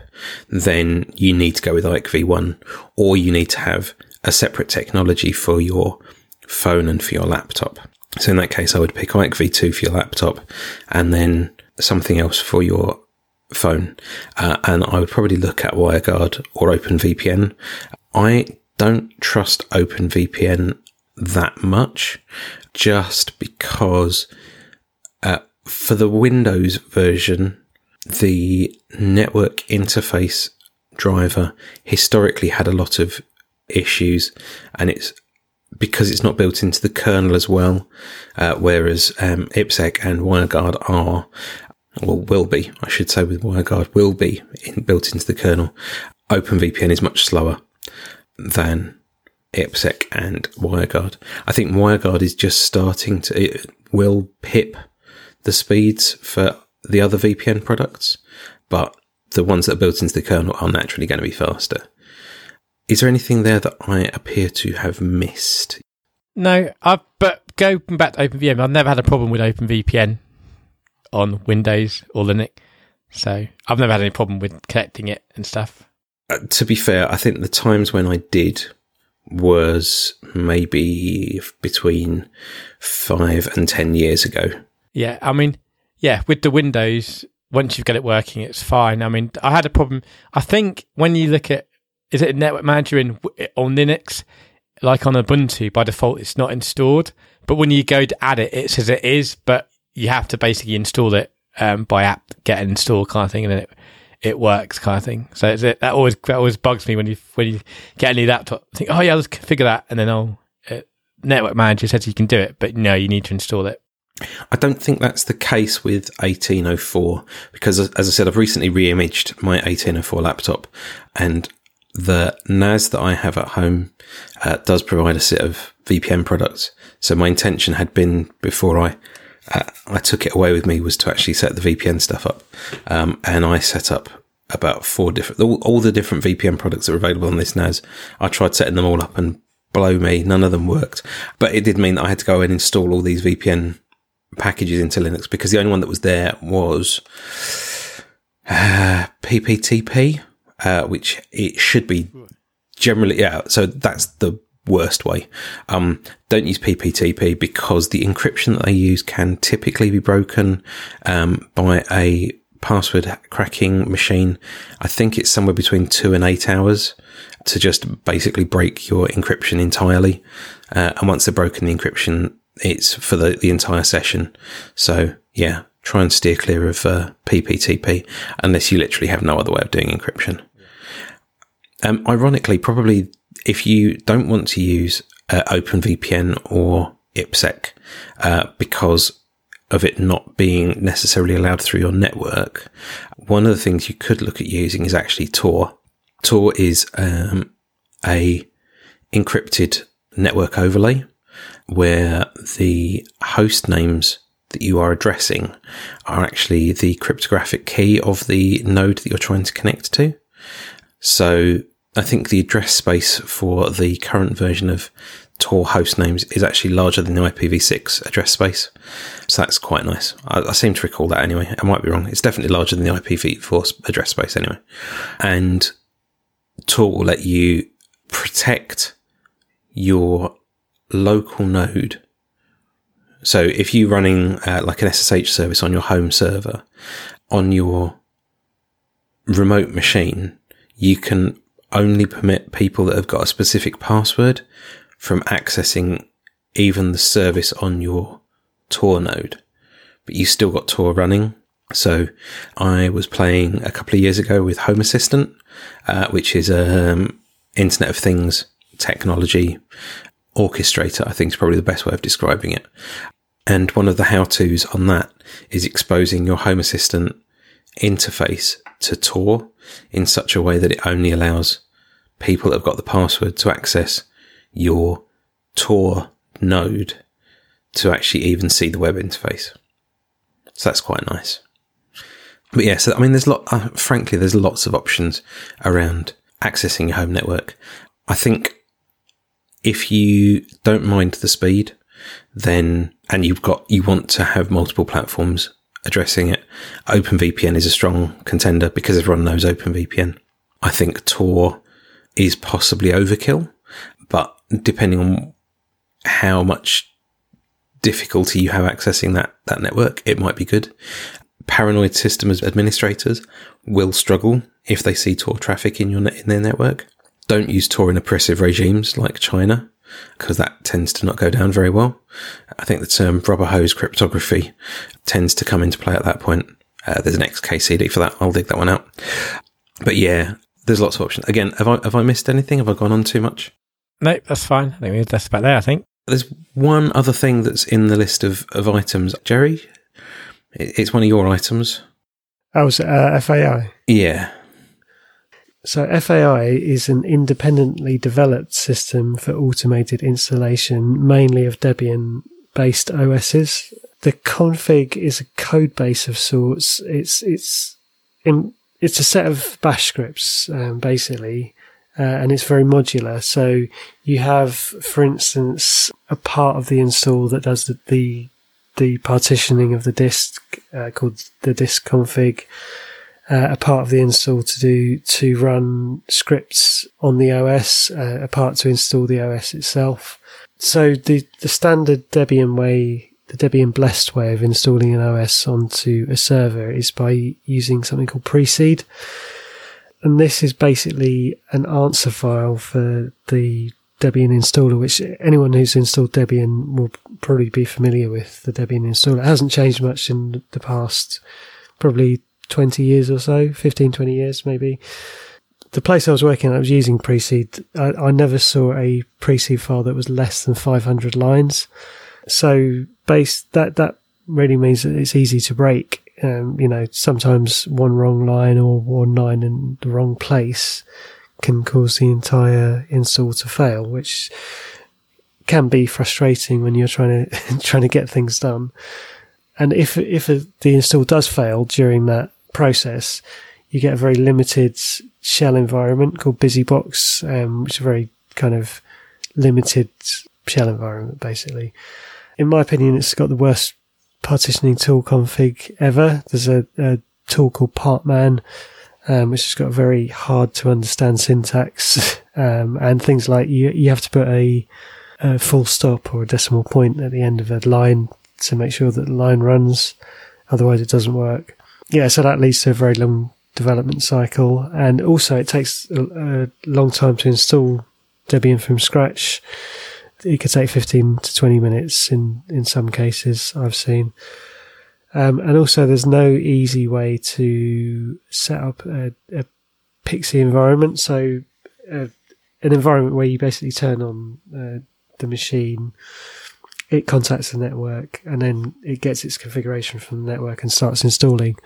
then you need to go with IKE V1 or you need to have a separate technology for your phone and for your laptop. So in that case, I would pick IKE V2 for your laptop and then something else for your phone. Uh, and I would probably look at WireGuard or OpenVPN. I don't trust OpenVPN that much just because uh, for the Windows version, the network interface driver historically had a lot of issues and it's because it's not built into the kernel as well, uh, whereas um, IPsec and WireGuard are, or will be, I should say, with WireGuard will be in, built into the kernel. OpenVPN is much slower than IPsec and WireGuard. I think WireGuard is just starting to, it will pip the speeds for the other VPN products, but the ones that are built into the kernel are naturally going to be faster. Is there anything there that I appear to have missed? No, I've, but going back to OpenVPN, I've never had a problem with OpenVPN on Windows or Linux. So I've never had any problem with connecting it and stuff. Uh, to be fair, I think the times when I did was maybe between five and ten years ago. Yeah, I mean, yeah, with the Windows, once you've got it working, it's fine. I mean, I had a problem. I think when you look at is it a network manager in on Linux, like on Ubuntu, by default it's not installed. But when you go to add it, it says it is, but you have to basically install it um, by apt get an install kind of thing, and then it it works kind of thing. So it, that always that always bugs me when you when you get a new laptop. Think, oh yeah, let's configure that, and then oh, it, network manager says you can do it, but no, you need to install it. I don't think that's the case with 1804 because, as I said, I've recently re-imaged my 1804 laptop, and the NAS that I have at home uh, does provide a set of VPN products. So my intention had been before I I took it away with me was to actually set the VPN stuff up, um, and I set up about four different all, all, the different VPN products that are available on this NAS. I tried setting them all up, and blow me, none of them worked. But it did mean that I had to go and install all these VPN packages into Linux because the only one that was there was uh, PPTP, uh, which it should be generally yeah. So that's the worst way. Um, don't use PPTP because the encryption that they use can typically be broken um, by a password cracking machine. I think it's somewhere between two and eight hours to just basically break your encryption entirely. Uh, and once they've broken the encryption, it's for the, the entire session. So yeah, try and steer clear of uh, PPTP unless you literally have no other way of doing encryption. Um, ironically, probably if you don't want to use uh, OpenVPN or IPsec uh, because of it not being necessarily allowed through your network, one of the things you could look at using is actually Tor. Tor is um, a encrypted network overlay where the host names that you are addressing are actually the cryptographic key of the node that you're trying to connect to. So I think the address space for the current version of Tor host names is actually larger than the IPv6 address space. So that's quite nice. I, I, seem to recall that anyway. I might be wrong. It's definitely larger than the IPv4 address space anyway. And Tor will let you protect your local node. So if you're running uh, like an SSH service on your home server on your remote machine, you can only permit people that have got a specific password from accessing even the service on your Tor node, but you still got Tor running. So I was playing a couple of years ago with Home Assistant, uh, which is a um, Internet of Things technology orchestrator. I think is probably the best way of describing it. And one of the how tos on that is exposing your Home Assistant interface to Tor in such a way that it only allows people that have got the password to access your Tor node to actually even see the web interface. So that's quite nice. But yeah, so I mean, there's lot, uh, frankly, there's lots of options around accessing your home network. I think if you don't mind the speed, then, and you've got, you want to have multiple platforms addressing it, OpenVPN is a strong contender because everyone knows OpenVPN. I think Tor is possibly overkill, but depending on how much difficulty you have accessing that, that network, it might be good. Paranoid system administrators will struggle if they see Tor traffic in your in their network. Don't use Tor in oppressive regimes like China because that tends to not go down very well. I think the term rubber hose cryptography tends to come into play at that point. Uh, there's an XKCD for that. I'll dig that one out. But yeah, there's lots of options. Again, have I have I missed anything? Have I gone on too much? No, that's fine. I think we that's about there. I think there's one other thing that's in the list of, of items. Jerry, it's one of your items. Oh, was uh, FAI? Yeah. So FAI is an independently developed system for automated installation, mainly of Debian-based OSs. The config is a code base of sorts. It's it's in, it's a set of Bash scripts, um, basically, uh, and it's very modular. So you have, for instance, a part of the install that does the the, the partitioning of the disk uh, called the disk config uh, a part of the install to do to run scripts on the OS, uh, a part to install the OS itself. So the the standard Debian way, the Debian blessed way of installing an OS onto a server is by using something called preseed, and this is basically an answer file for the Debian installer, which anyone who's installed Debian will probably be familiar with. The Debian installer it hasn't changed much in the past, probably 20 years or so, 15, 20 years maybe. The place I was working at, I was using Preseed. I, I never saw a Preseed file that was less than 500 lines. So base that, that really means that it's easy to break. Um, you know, sometimes one wrong line or one line in the wrong place can cause the entire install to fail, which can be frustrating when you're trying to trying to get things done. And if if a, the install does fail during that process, you get a very limited shell environment called BusyBox, um, which is a very kind of limited shell environment, basically. In my opinion, it's got the worst partitioning tool config ever. There's a, a tool called Partman, um, which has got a very hard to understand syntax, um, and things like you, you have to put a, a full stop or a decimal point at the end of a line to make sure that the line runs. Otherwise, it doesn't work yeah, so that leads to a very long development cycle, and also it takes a, a long time to install Debian from scratch. It could take 15 to 20 minutes in, in some cases I've seen. Um, and also there's no easy way to set up a, a PXE environment. So uh, an environment where you basically turn on uh, the machine, it contacts the network and then it gets its configuration from the network and starts installing.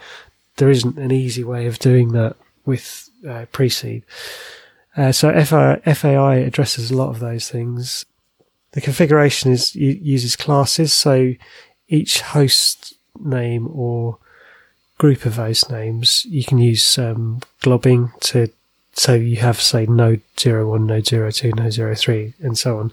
There isn't an easy way of doing that with uh. Uh, so FAI addresses a lot of those things. The configuration is uses classes, so each host name or group of host names you can use um, globbing to so you have say node 01 node 02 node 03 and so on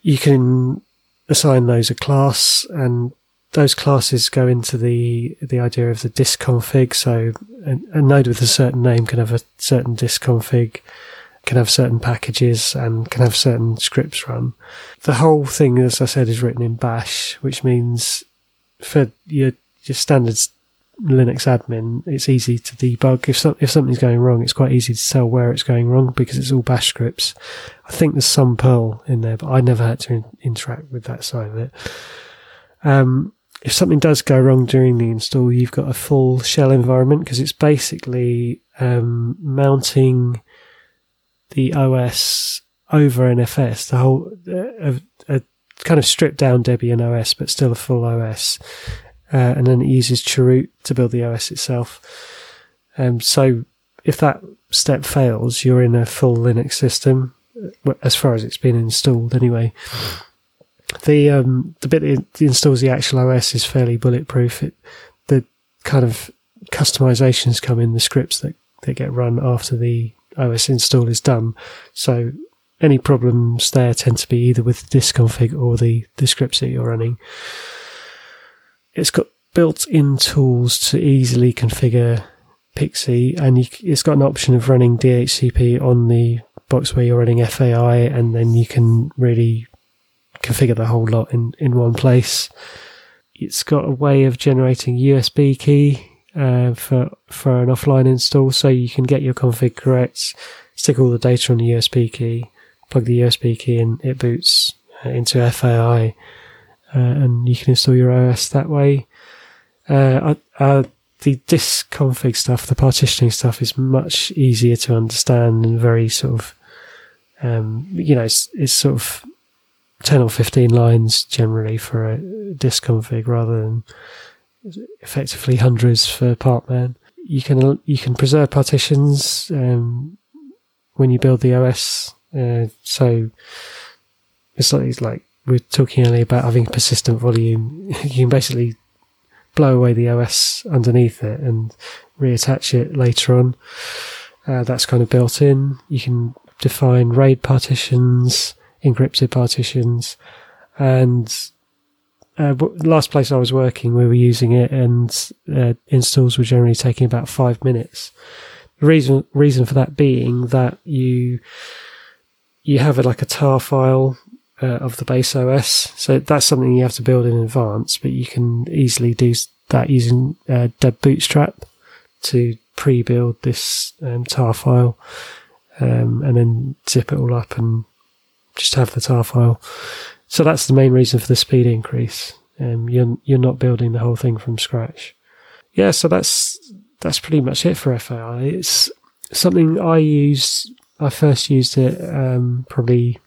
you can assign those a class and those classes go into the the idea of the disk config. So a, a, node with a certain name can have a certain disk config, can have certain packages, and can have certain scripts run. The whole thing, as I said, is written in Bash, which means for your your standard Linux admin, it's easy to debug. If, so, if something's going wrong, it's quite easy to tell where it's going wrong because it's all bash scripts. I think there's some Perl in there, but I never had to in- interact with that side of it. Um, if something does go wrong during the install, you've got a full shell environment because it's basically um, mounting the OS over NFS, the whole uh, a, a, kind of stripped down Debian OS, but still a full OS, uh, and then it uses Chroot to build the OS itself. Um, so if that step fails, you're in a full Linux system, as far as it's been installed anyway. The um, the bit that installs the actual OS is fairly bulletproof. It, the kind of customizations come in the scripts that, that get run after the OS install is done. So any problems there tend to be either with the disk config or the, the scripts that you're running. It's got built-in tools to easily configure PXE, and you, it's got an option of running DHCP on the box where you're running FAI, and then you can really configure the whole lot in, in one place. It's got a way of generating USB key uh, for for an offline install, so you can get your config correct, stick all the data on the USB key, plug the USB key in, it boots uh, into FAI, uh, and you can install your OS that way. Uh, uh, the disk config stuff, the partitioning stuff, is much easier to understand and very sort of, um, you know, it's, it's sort of 10 or 15 lines generally for a disk config rather than effectively hundreds for Partman. You can you can preserve partitions um, when you build the OS. Uh, so it's like, it's like we are talking earlier about having persistent volume. you can basically blow away the OS underneath it and reattach it later on. Uh, that's kind of built in. You can define RAID partitions, encrypted partitions, and uh, last place I was working, we were using it, and uh, installs were generally taking about five minutes. The reason reason for that being that you you have a, like a tar file uh, of the base OS, so that's something you have to build in advance. But you can easily do that using uh, debootstrap to pre-build this um, tar file, um, and then zip it all up and just have the tar file. So that's the main reason for the speed increase. Um, you're you're not building the whole thing from scratch. Yeah, so that's that's pretty much it for FAI. It's something I use. I first used it um, probably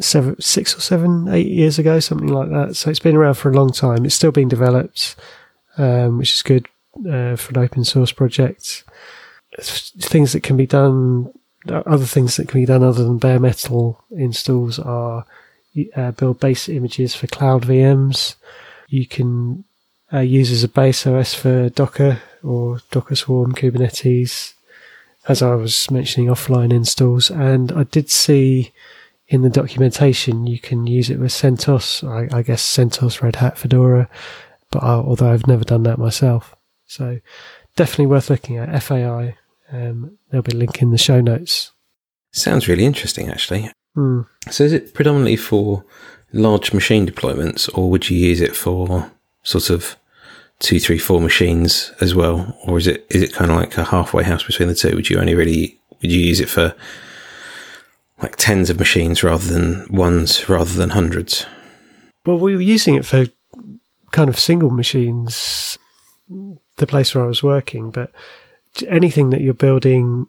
seven, six or seven, eight years ago, something like that. So it's been around for a long time. It's still being developed, um, which is good uh, for an open source project. Things that can be done other things that can be done other than bare metal installs are uh, build base images for cloud VMs. You can uh, use as a base OS for Docker or Docker Swarm Kubernetes, as I was mentioning offline installs. And I did see in the documentation you can use it with CentOS, I, I guess CentOS, Red Hat, Fedora, but I, although I've never done that myself. So definitely worth looking at FAI um, there'll be a link in the show notes. Sounds really interesting, actually. Hmm. So, is it predominantly for large machine deployments, or would you use it for sort of two, three, four machines as well, or is it is it kind of like a halfway house between the two? Would you only really would you use it for like tens of machines rather than ones rather than hundreds? Well, we were using it for kind of single machines, the place where I was working, but anything that you're building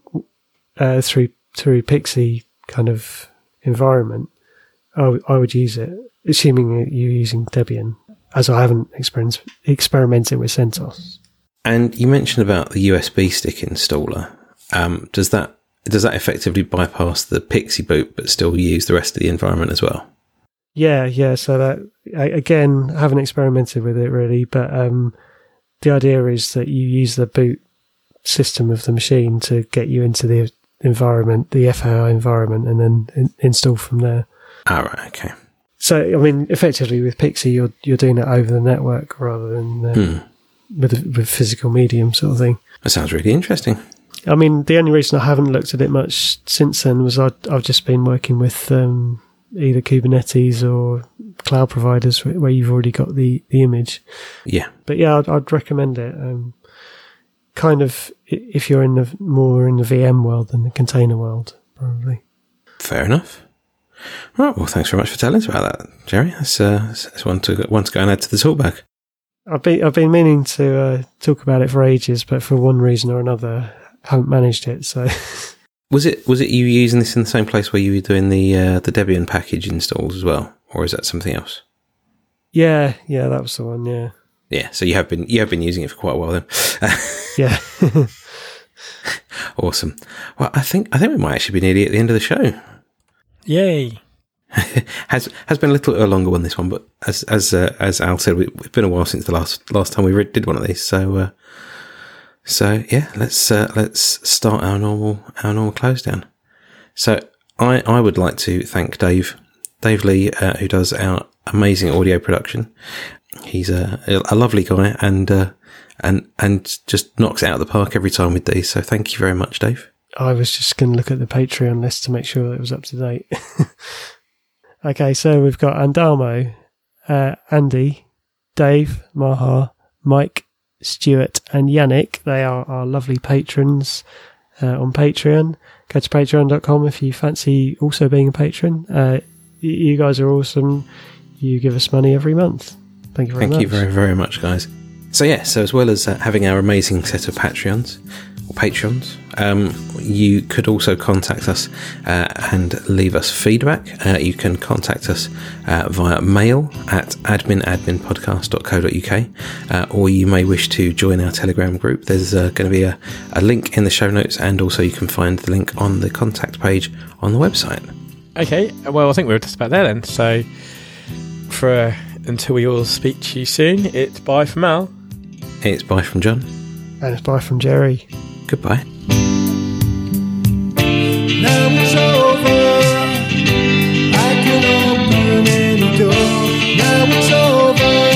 uh, through through PXE kind of environment, I, I would use it, assuming you're using Debian, as I haven't experienced, experimented with CentOS. And you mentioned about the USB stick installer. Um, does that does that effectively bypass the PXE boot, but still use the rest of the environment as well? Yeah, yeah. So that again, I haven't experimented with it really, but um, the idea is that you use the boot system of the machine to get you into the environment, the FAI environment, and then in, install from there. All ah, okay. So, I mean, effectively with PXE, you're you're doing it over the network rather than uh, hmm. with a, with physical medium sort of thing. That sounds really interesting. I mean, the only reason I haven't looked at it much since then was I, have just been working with um, either Kubernetes or cloud providers where you've already got the, the image. Yeah. But yeah, I'd, I'd recommend it. Um, kind of if you're in the more in the VM world than the container world, probably. Fair enough. Right. Well, thanks very much for telling us about that, Jerry. That's, uh, that's one to one to go and add to the talkback. I've been I've been meaning to uh, talk about it for ages, but for one reason or another, haven't managed it. So Was it was it you using this in the same place where you were doing the uh, the Debian package installs as well, or is that something else? yeah, yeah, that was the one. Yeah, Yeah. So you have been you have been using it for quite a while then. yeah. awesome. Well, I think I think we might actually be nearly at the end of the show. Yay. has has been a little a longer one this one, but as as uh, as Al said, we, it's been a while since the last last time we re- did one of these. So uh, so yeah, let's uh, let's start our normal our normal close down. So I I would like to thank Dave Dave Lee uh, who does our amazing audio production. He's a a lovely guy and uh, and and just knocks it out of the park every time with these. So thank you very much, Dave. I was just going to look at the Patreon list to make sure that it was up to date. okay, so we've got Andamo, uh, Andy, Dave, Maha, Mike, Stuart, and Yannick. They are our lovely patrons uh, on Patreon. Go to patreon.com if you fancy also being a patron. Uh, you guys are awesome. You give us money every month. Thank you very Thank much. you very, very much, guys. So, yeah, so as well as uh, having our amazing set of Patreons or Patreons, um, you could also contact us uh, and leave us feedback. Uh, you can contact us uh, via mail at adminadminpodcast.co.uk uh, or you may wish to join our Telegram group. There's uh, going to be a, a link in the show notes and also you can find the link on the contact page on the website. Okay, well, I think we're just about there then. So, for uh, until we all speak to you soon, it's bye from Al. It's bye from John. And it's bye from Jerry. Goodbye. Now it's over. I can open any door. Now it's over.